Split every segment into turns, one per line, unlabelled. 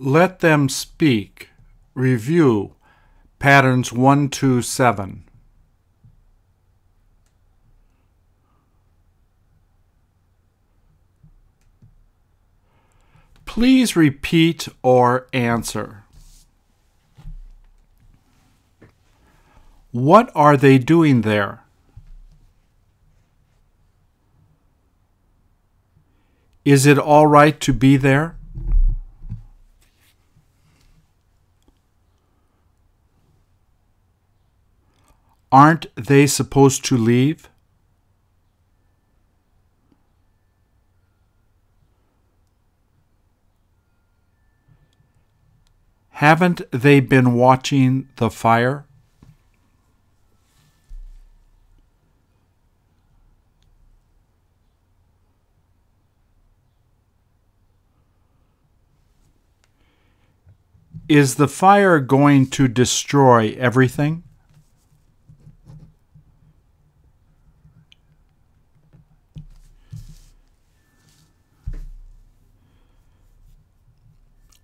Let them speak. Review. Patterns 1 to 7. Please repeat or answer. What are they doing there? Is it all right to be there? Aren't they supposed to leave? Haven't they been watching the fire? Is the fire going to destroy everything?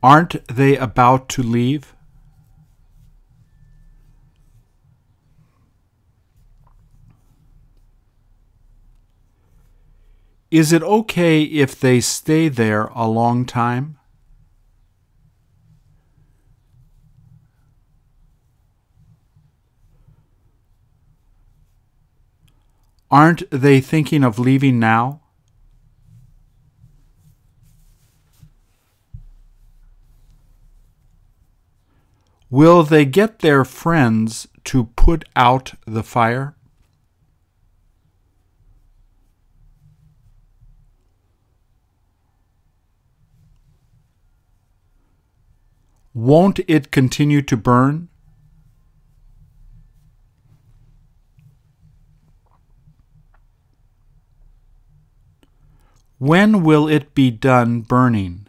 Aren't they about to leave? Is it okay if they stay there a long time? Aren't they thinking of leaving now? Will they get their friends to put out the fire? Won't it continue to burn? When will it be done burning?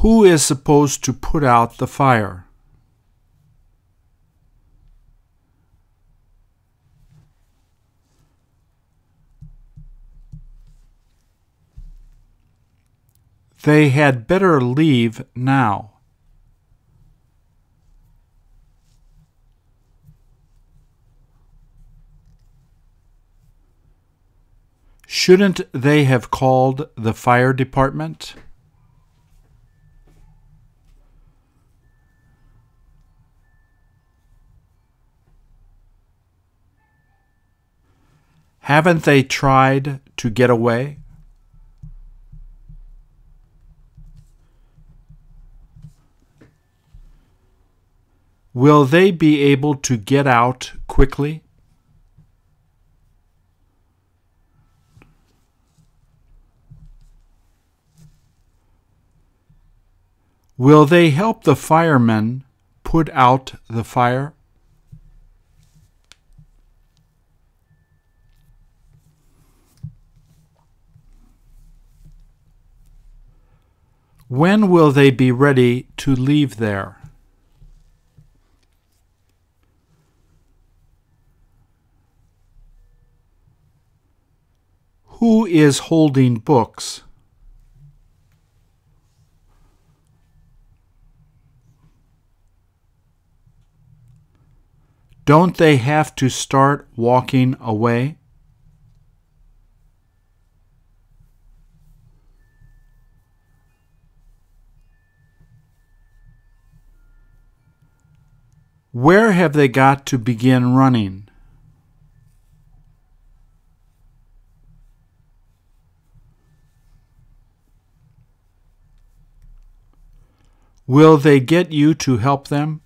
Who is supposed to put out the fire? They had better leave now. Shouldn't they have called the fire department? Haven't they tried to get away? Will they be able to get out quickly? Will they help the firemen put out the fire? When will they be ready to leave there? Who is holding books? Don't they have to start walking away? Where have they got to begin running? Will they get you to help them?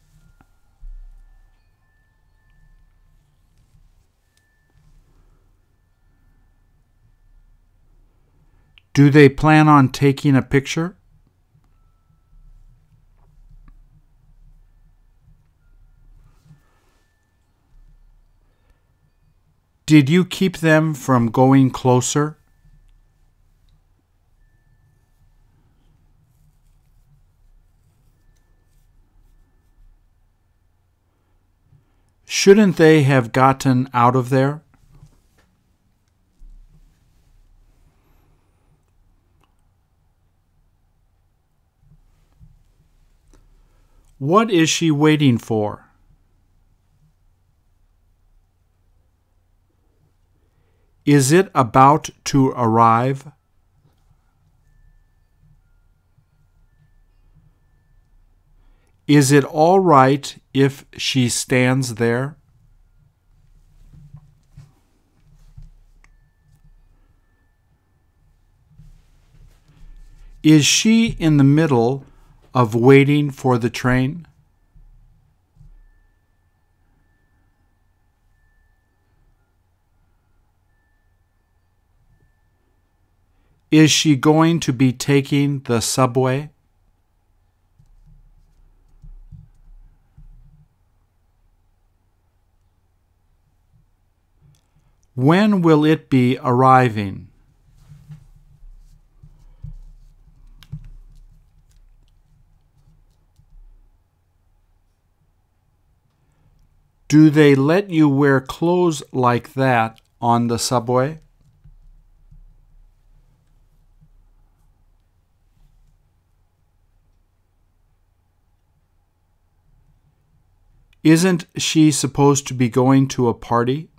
Do they plan on taking a picture? Did you keep them from going closer? Shouldn't they have gotten out of there? What is she waiting for? Is it about to arrive? Is it all right if she stands there? Is she in the middle of waiting for the train? Is she going to be taking the subway? When will it be arriving? Do they let you wear clothes like that on the subway? Isn't she supposed to be going to a party?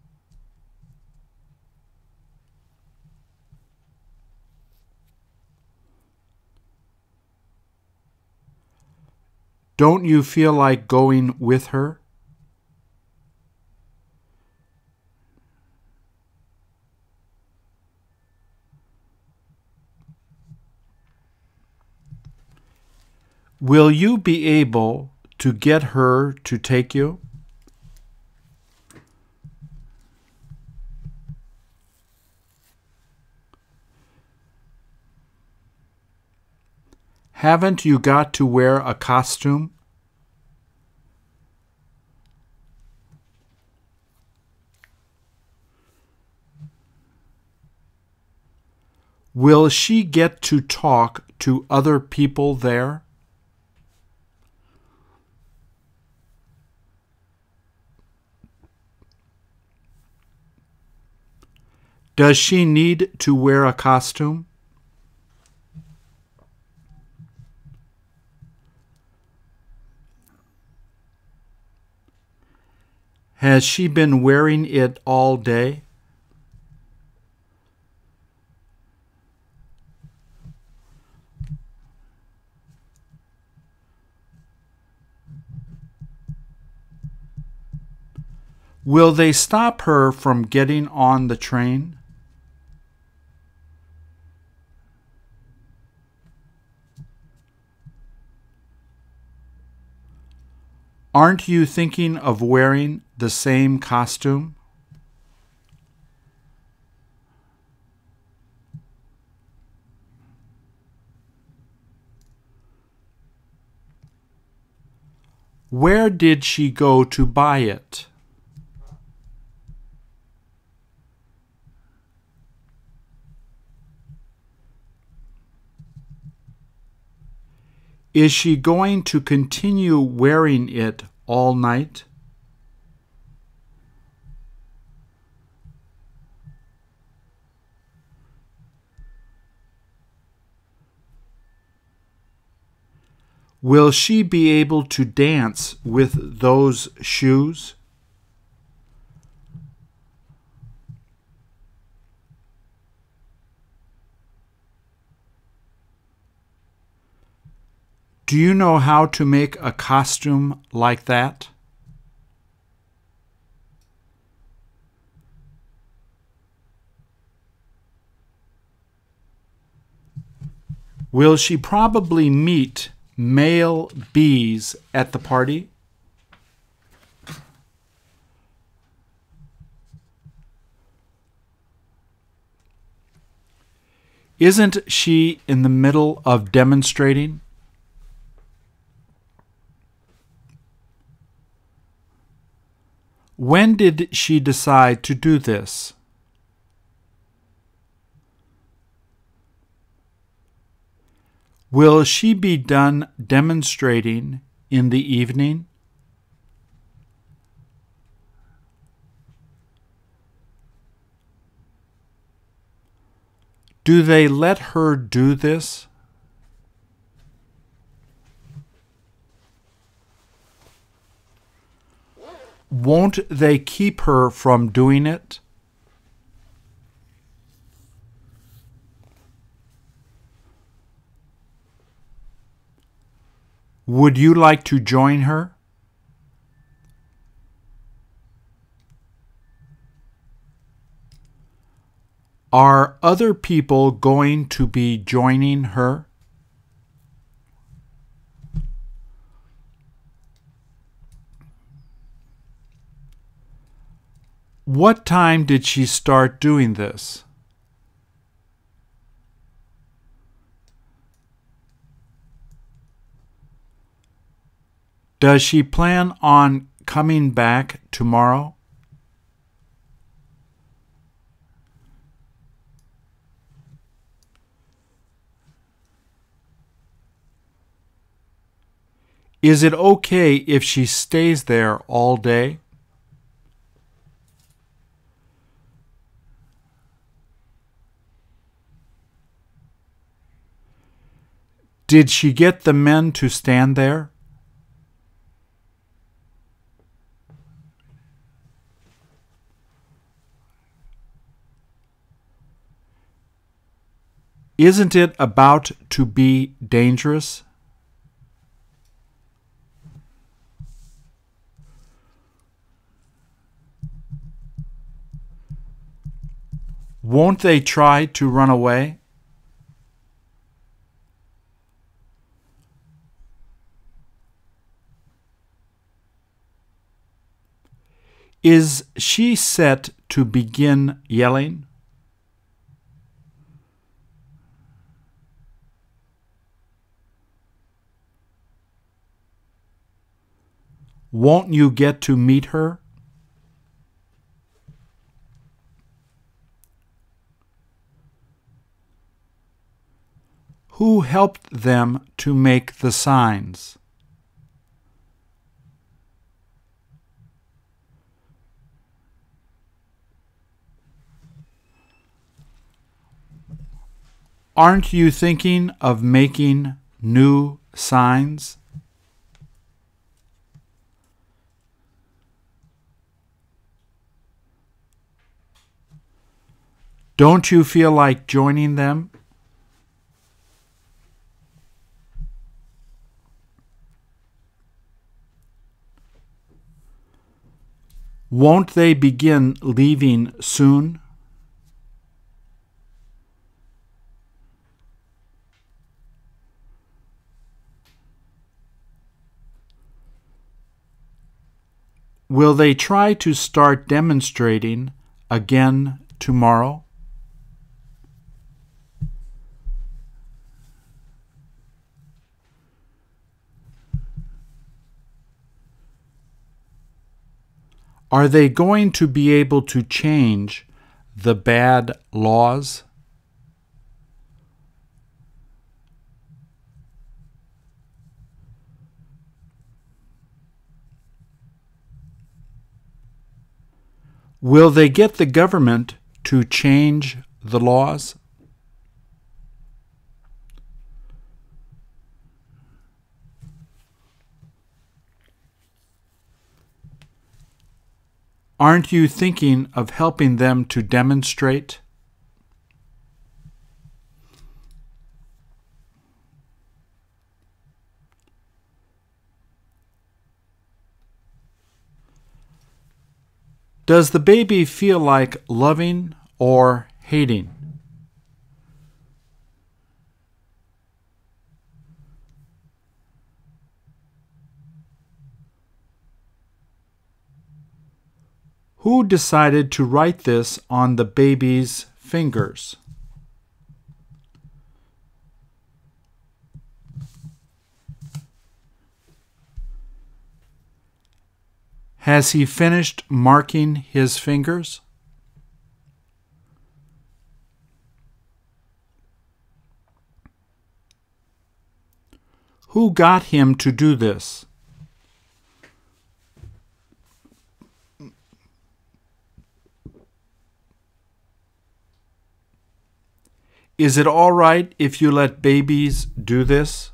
Don't you feel like going with her? Will you be able to get her to take you? Haven't you got to wear a costume? Will she get to talk to other people there? Does she need to wear a costume? Has she been wearing it all day? Will they stop her from getting on the train? Aren't you thinking of wearing the same costume? Where did she go to buy it? Is she going to continue wearing it all night? Will she be able to dance with those shoes? Do you know how to make a costume like that? Will she probably meet male bees at the party? Isn't she in the middle of demonstrating? When did she decide to do this? Will she be done demonstrating in the evening? Do they let her do this? Won't they keep her from doing it? Would you like to join her? Are other people going to be joining her? What time did she start doing this? Does she plan on coming back tomorrow? Is it okay if she stays there all day? Did she get the men to stand there? Isn't it about to be dangerous? Won't they try to run away? Is she set to begin yelling? Won't you get to meet her? Who helped them to make the signs? Aren't you thinking of making new signs? Don't you feel like joining them? Won't they begin leaving soon? Will they try to start demonstrating again tomorrow? Are they going to be able to change the bad laws? Will they get the government to change the laws? Aren't you thinking of helping them to demonstrate? Does the baby feel like loving or hating? Who decided to write this on the baby's fingers? Has he finished marking his fingers? Who got him to do this? Is it all right if you let babies do this?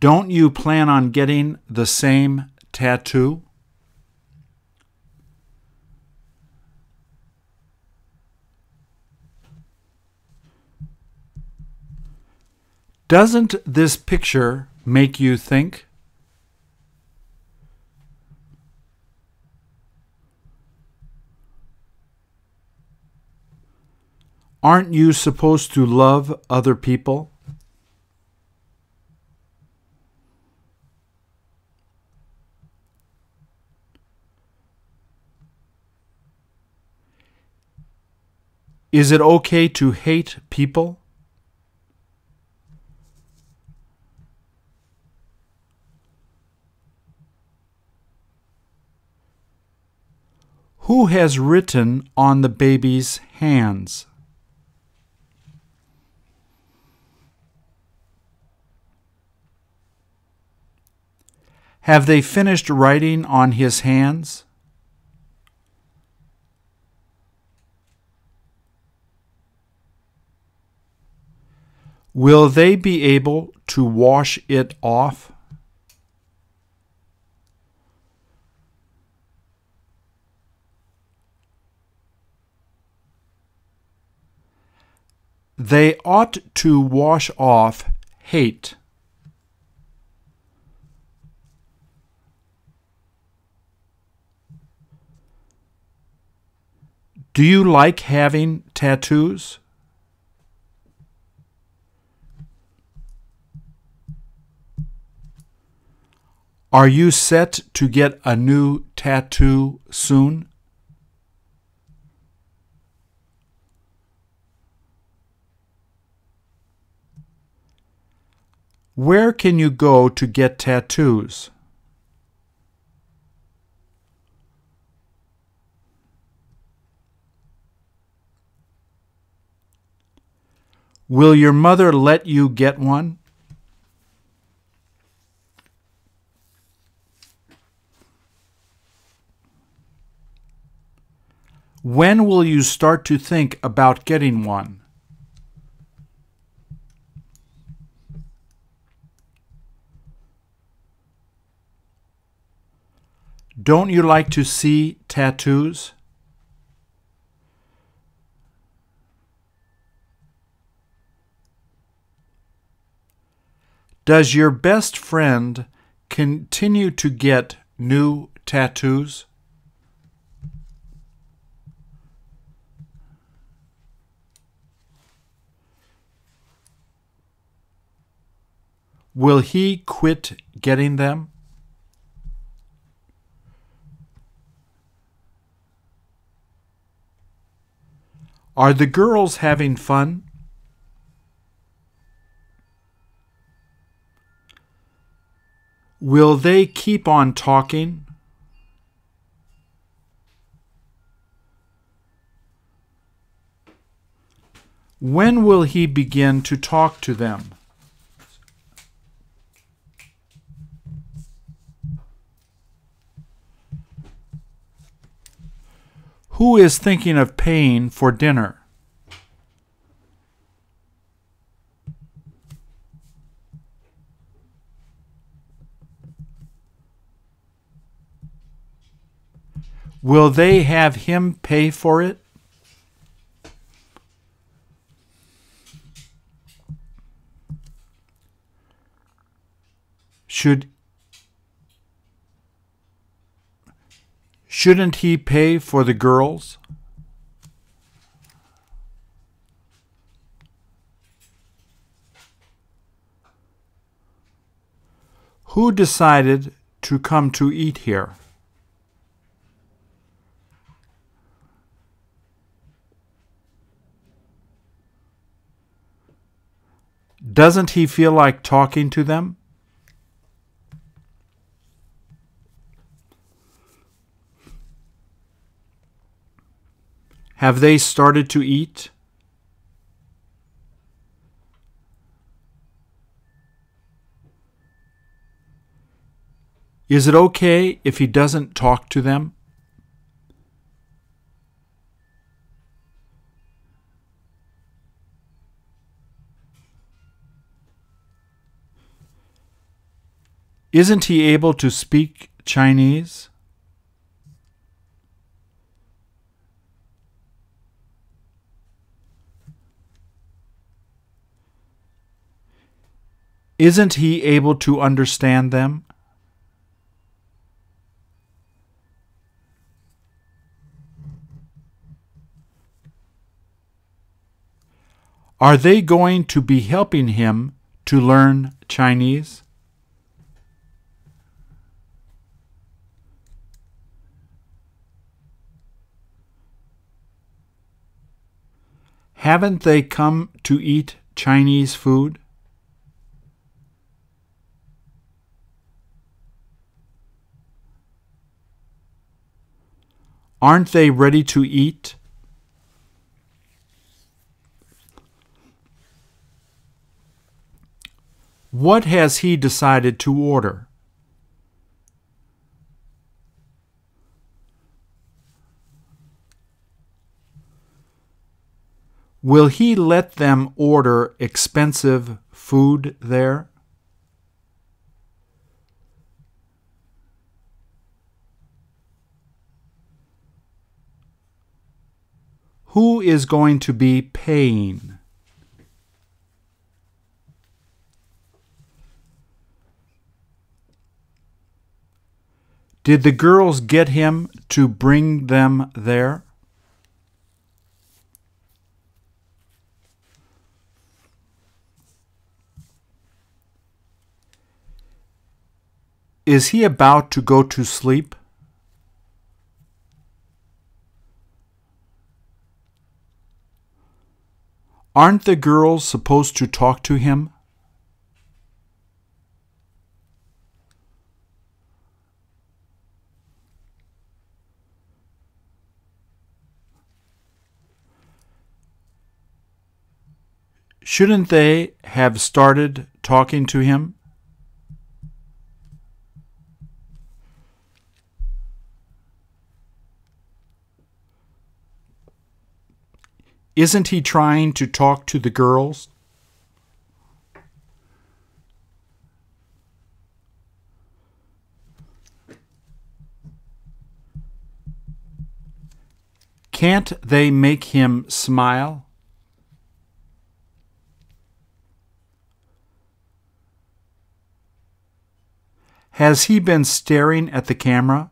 Don't you plan on getting the same tattoo? Doesn't this picture make you think? Aren't you supposed to love other people? Is it okay to hate people? Who has written on the baby's hands? Have they finished writing on his hands? Will they be able to wash it off? They ought to wash off hate. Do you like having tattoos? Are you set to get a new tattoo soon? Where can you go to get tattoos? Will your mother let you get one? When will you start to think about getting one? Don't you like to see tattoos? Does your best friend continue to get new tattoos? Will he quit getting them? Are the girls having fun? Will they keep on talking? When will he begin to talk to them? Who is thinking of paying for dinner? Will they have him pay for it? Should Shouldn't he pay for the girls? Who decided to come to eat here? Doesn't he feel like talking to them? Have they started to eat? Is it okay if he doesn't talk to them? Isn't he able to speak Chinese? Isn't he able to understand them? Are they going to be helping him to learn Chinese? Haven't they come to eat Chinese food? Aren't they ready to eat? What has he decided to order? Will he let them order expensive food there? Who is going to be paying? Did the girls get him to bring them there? Is he about to go to sleep? Aren't the girls supposed to talk to him? Shouldn't they have started talking to him? Isn't he trying to talk to the girls? Can't they make him smile? Has he been staring at the camera?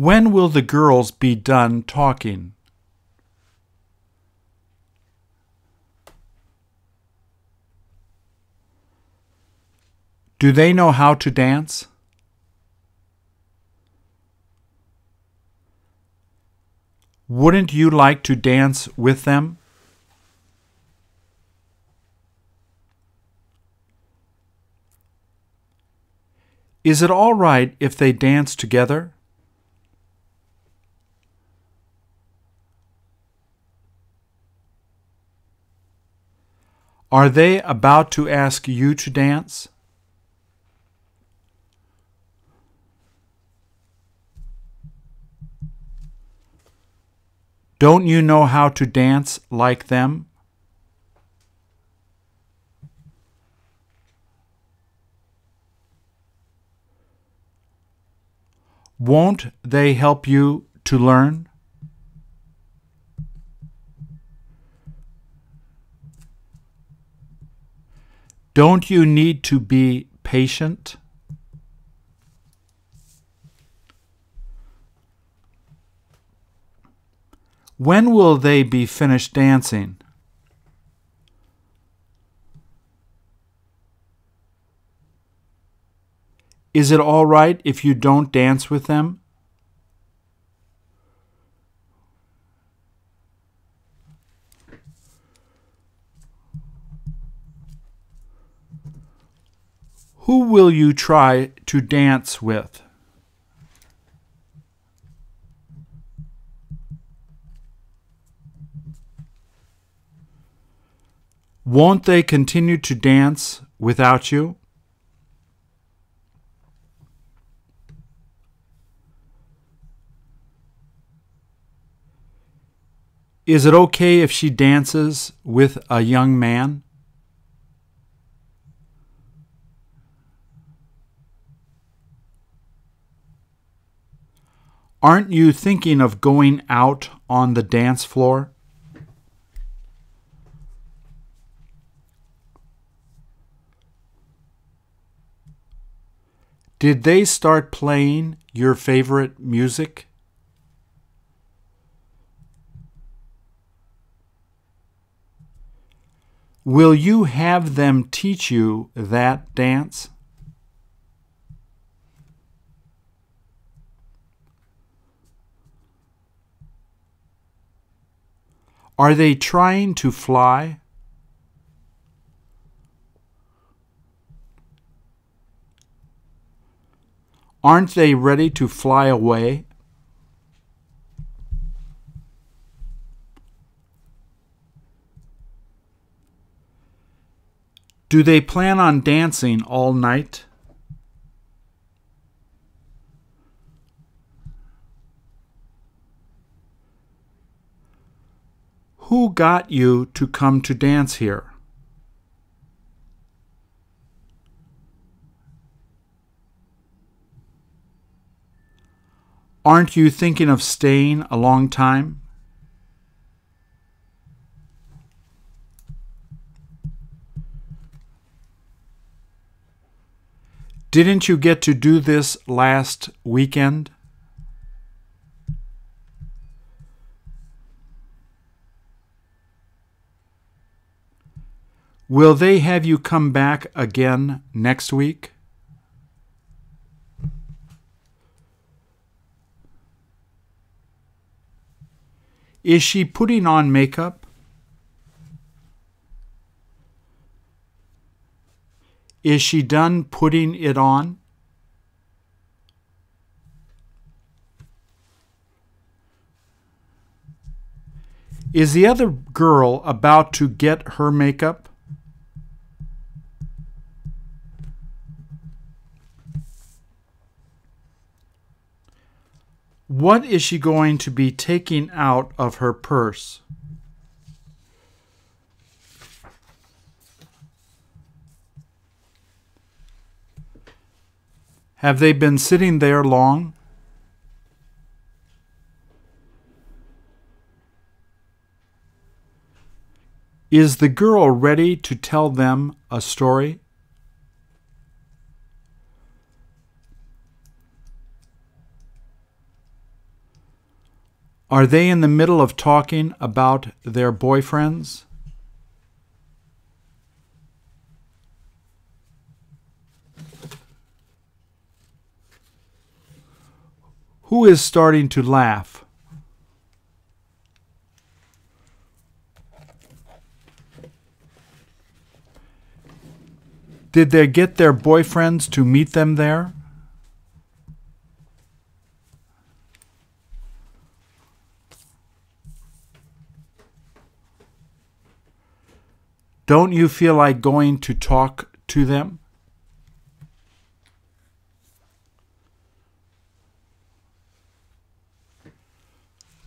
When will the girls be done talking? Do they know how to dance? Wouldn't you like to dance with them? Is it all right if they dance together? Are they about to ask you to dance? Don't you know how to dance like them? Won't they help you to learn? Don't you need to be patient? When will they be finished dancing? Is it all right if you don't dance with them? Who will you try to dance with? Won't they continue to dance without you? Is it okay if she dances with a young man? Aren't you thinking of going out on the dance floor? Did they start playing your favorite music? Will you have them teach you that dance? Are they trying to fly? Aren't they ready to fly away? Do they plan on dancing all night? Who got you to come to dance here? Aren't you thinking of staying a long time? Didn't you get to do this last weekend? Will they have you come back again next week? Is she putting on makeup? Is she done putting it on? Is the other girl about to get her makeup? What is she going to be taking out of her purse? Have they been sitting there long? Is the girl ready to tell them a story? Are they in the middle of talking about their boyfriends? Who is starting to laugh? Did they get their boyfriends to meet them there? Don't you feel like going to talk to them?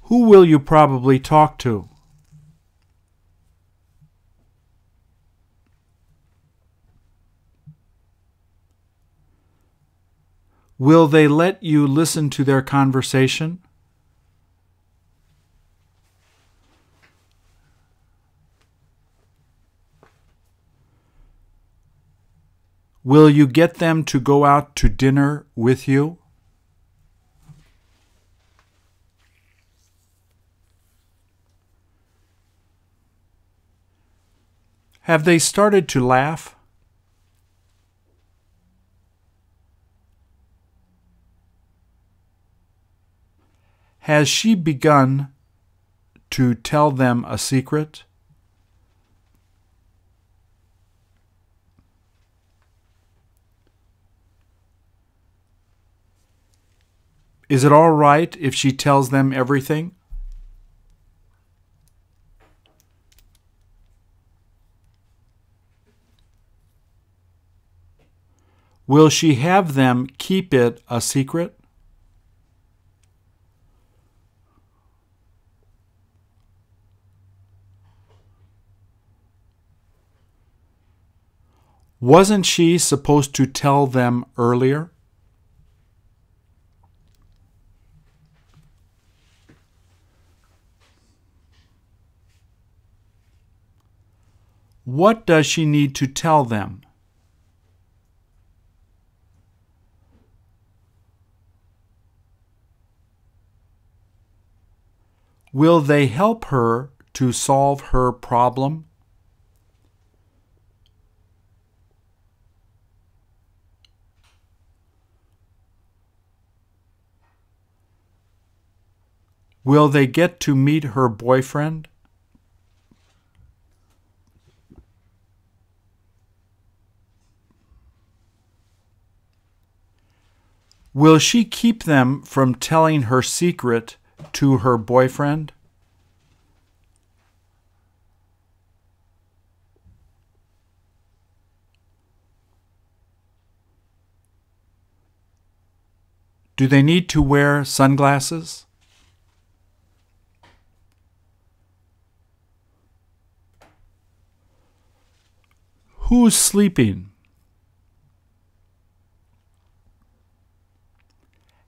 Who will you probably talk to? Will they let you listen to their conversation? Will you get them to go out to dinner with you? Have they started to laugh? Has she begun to tell them a secret? Is it all right if she tells them everything? Will she have them keep it a secret? Wasn't she supposed to tell them earlier? What does she need to tell them? Will they help her to solve her problem? Will they get to meet her boyfriend? Will she keep them from telling her secret to her boyfriend? Do they need to wear sunglasses? Who's sleeping?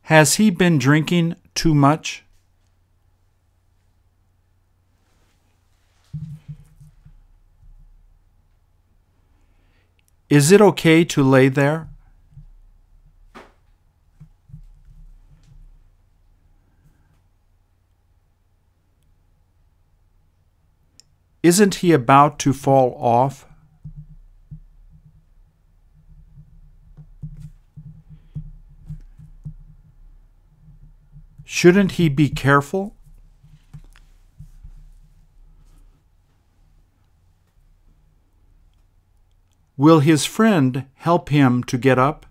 Has he been drinking too much? Is it okay to lay there? Isn't he about to fall off? Shouldn't he be careful? Will his friend help him to get up?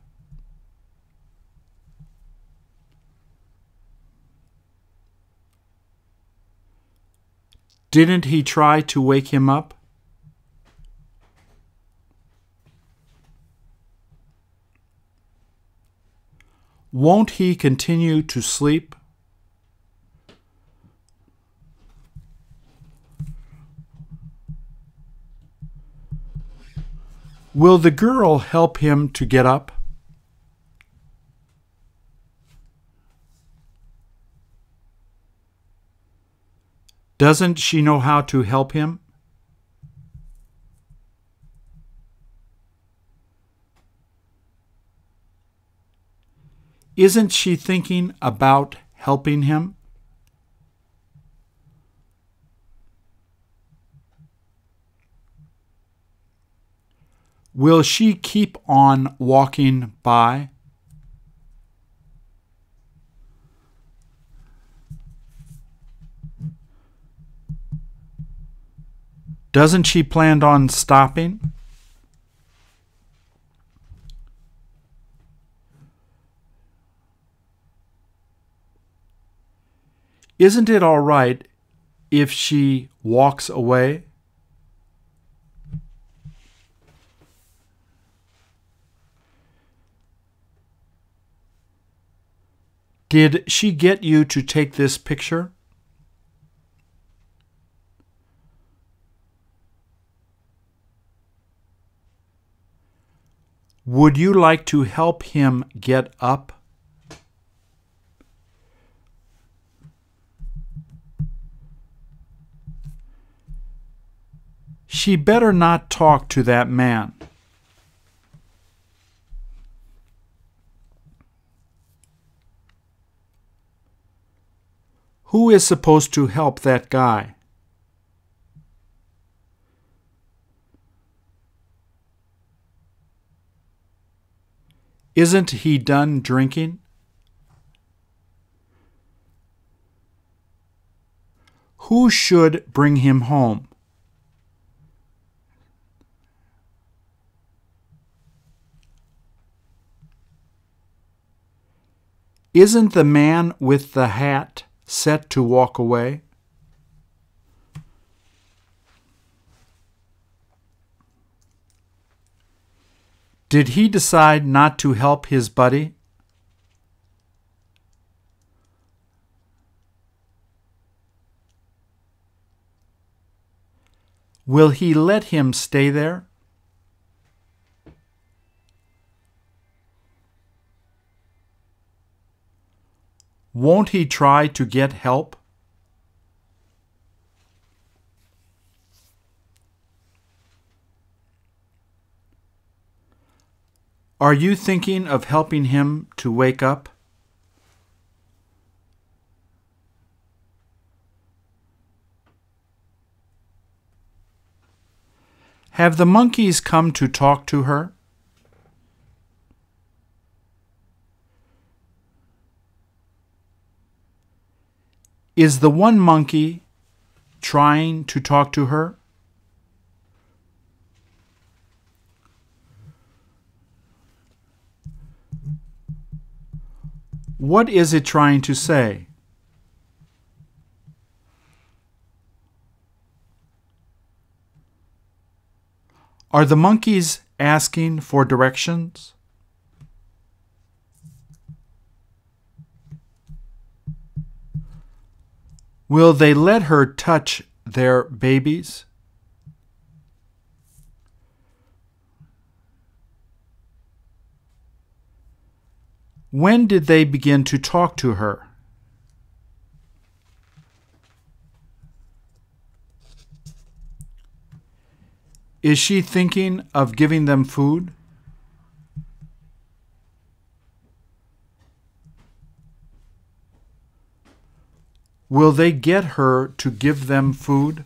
Didn't he try to wake him up? Won't he continue to sleep? Will the girl help him to get up? Doesn't she know how to help him? Isn't she thinking about helping him? Will she keep on walking by? Doesn't she plan on stopping? Isn't it all right if she walks away? Did she get you to take this picture? Would you like to help him get up? She better not talk to that man. Who is supposed to help that guy? Isn't he done drinking? Who should bring him home? Isn't the man with the hat set to walk away? Did he decide not to help his buddy? Will he let him stay there? Won't he try to get help? Are you thinking of helping him to wake up? Have the monkeys come to talk to her? Is the one monkey trying to talk to her? What is it trying to say? Are the monkeys asking for directions? Will they let her touch their babies? When did they begin to talk to her? Is she thinking of giving them food? Will they get her to give them food?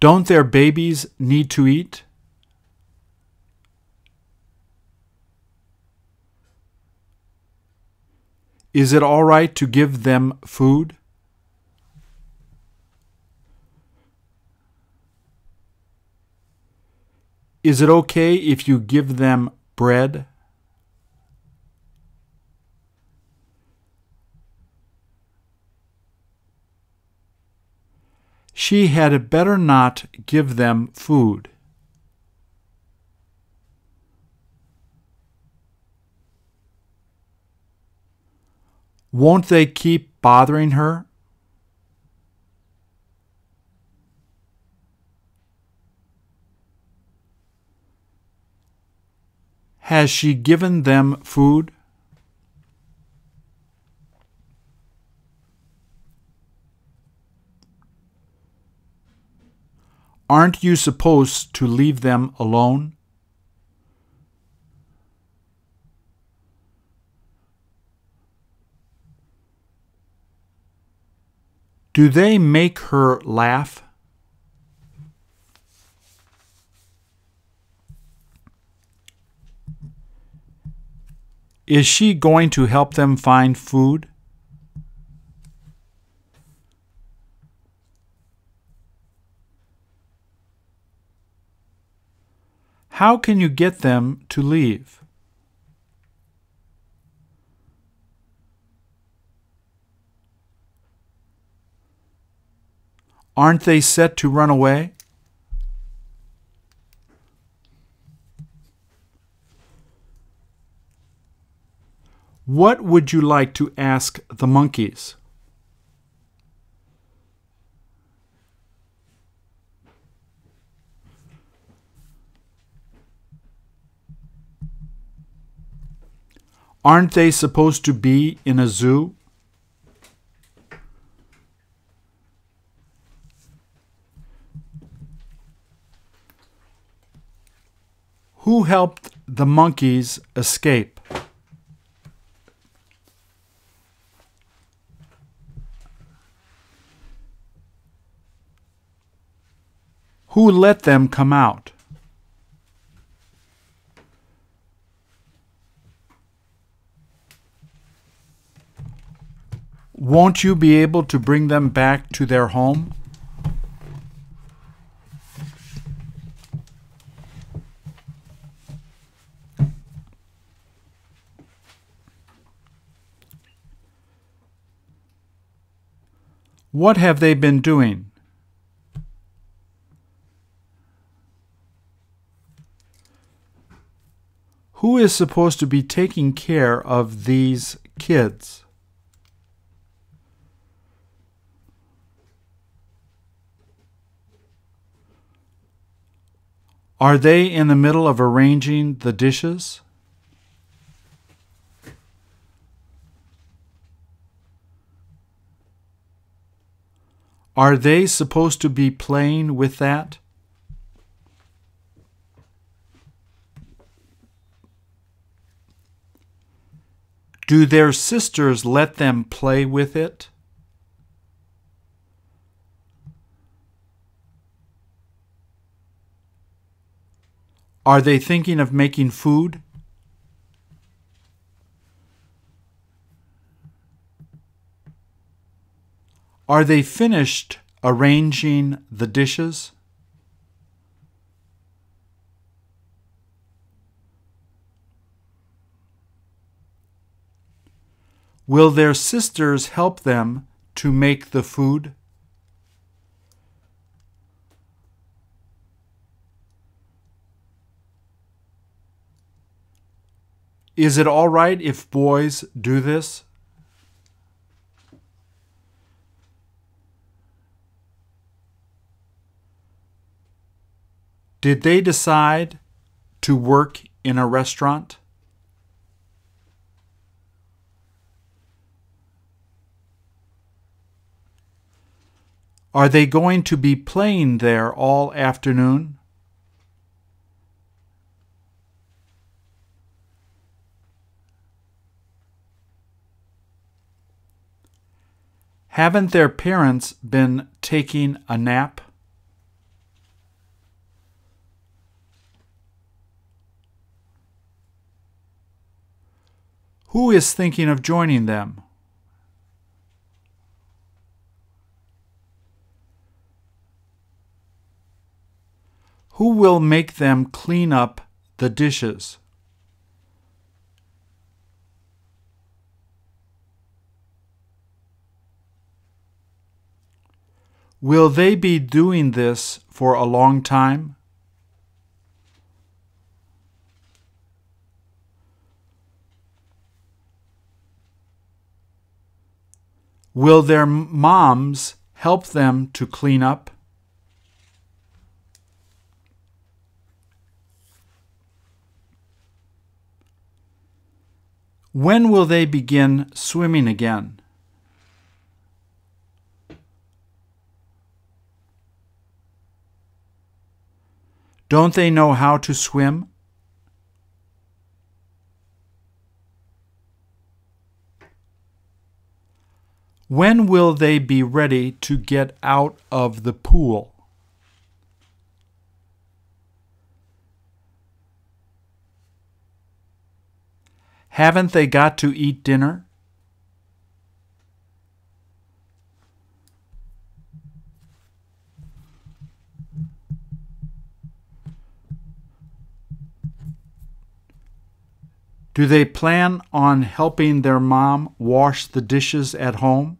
Don't their babies need to eat? Is it all right to give them food? Is it okay if you give them bread? She had better not give them food. Won't they keep bothering her? Has she given them food? Aren't you supposed to leave them alone? Do they make her laugh? Is she going to help them find food? How can you get them to leave? Aren't they set to run away? What would you like to ask the monkeys? Aren't they supposed to be in a zoo? Who helped the monkeys escape? Who let them come out? Won't you be able to bring them back to their home? What have they been doing? Who is supposed to be taking care of these kids? Are they in the middle of arranging the dishes? Are they supposed to be playing with that? Do their sisters let them play with it? Are they thinking of making food? Are they finished arranging the dishes? Will their sisters help them to make the food? Is it all right if boys do this? Did they decide to work in a restaurant? Are they going to be playing there all afternoon? Haven't their parents been taking a nap? Who is thinking of joining them? Who will make them clean up the dishes? Will they be doing this for a long time? Will their moms help them to clean up? When will they begin swimming again? Don't they know how to swim? When will they be ready to get out of the pool? Haven't they got to eat dinner? Do they plan on helping their mom wash the dishes at home?